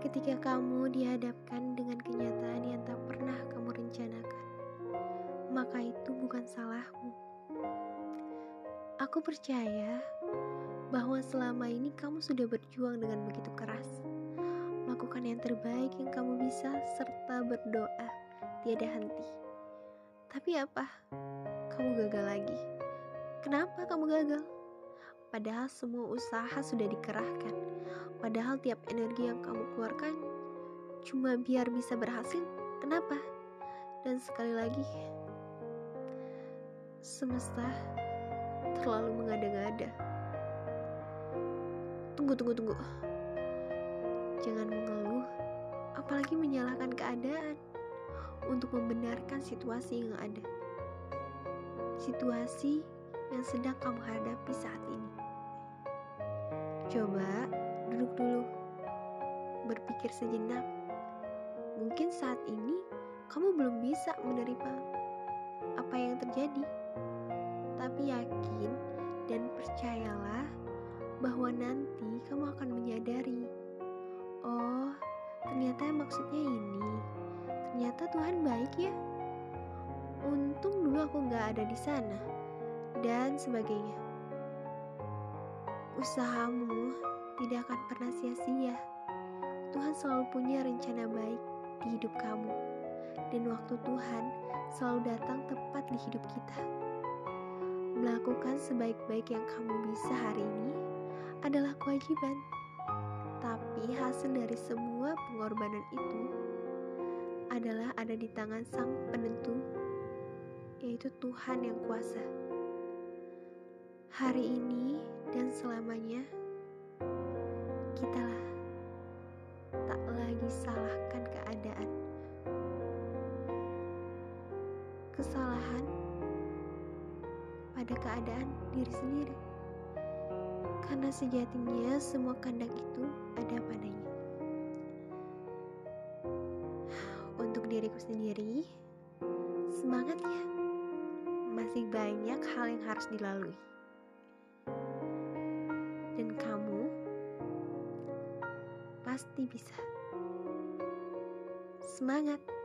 ketika kamu dihadapkan dengan kenyataan yang tak pernah kamu rencanakan, maka itu bukan salahmu. Aku percaya bahwa selama ini kamu sudah berjuang dengan begitu keras, melakukan yang terbaik yang kamu bisa, serta berdoa tiada henti. Tapi apa? Kamu gagal lagi. Kenapa kamu gagal? Padahal semua usaha sudah dikerahkan Padahal tiap energi yang kamu keluarkan cuma biar bisa berhasil. Kenapa? Dan sekali lagi, semesta terlalu mengada-ngada. Tunggu, tunggu, tunggu. Jangan mengeluh, apalagi menyalahkan keadaan untuk membenarkan situasi yang ada. Situasi yang sedang kamu hadapi saat ini. Coba Duduk dulu, berpikir sejenak. Mungkin saat ini kamu belum bisa menerima apa yang terjadi, tapi yakin dan percayalah bahwa nanti kamu akan menyadari, oh, ternyata maksudnya ini. Ternyata Tuhan baik ya. Untung dulu aku nggak ada di sana dan sebagainya. Usahamu tidak akan pernah sia-sia. Tuhan selalu punya rencana baik di hidup kamu, dan waktu Tuhan selalu datang tepat di hidup kita. Melakukan sebaik-baik yang kamu bisa hari ini adalah kewajiban, tapi hasil dari semua pengorbanan itu adalah ada di tangan Sang Penentu, yaitu Tuhan yang kuasa. Hari ini dan selamanya kita tak lagi salahkan keadaan. Kesalahan pada keadaan diri sendiri. Karena sejatinya semua kandak itu ada padanya. Untuk diriku sendiri, semangat ya. Masih banyak hal yang harus dilalui. Dan kamu pasti bisa. Semangat!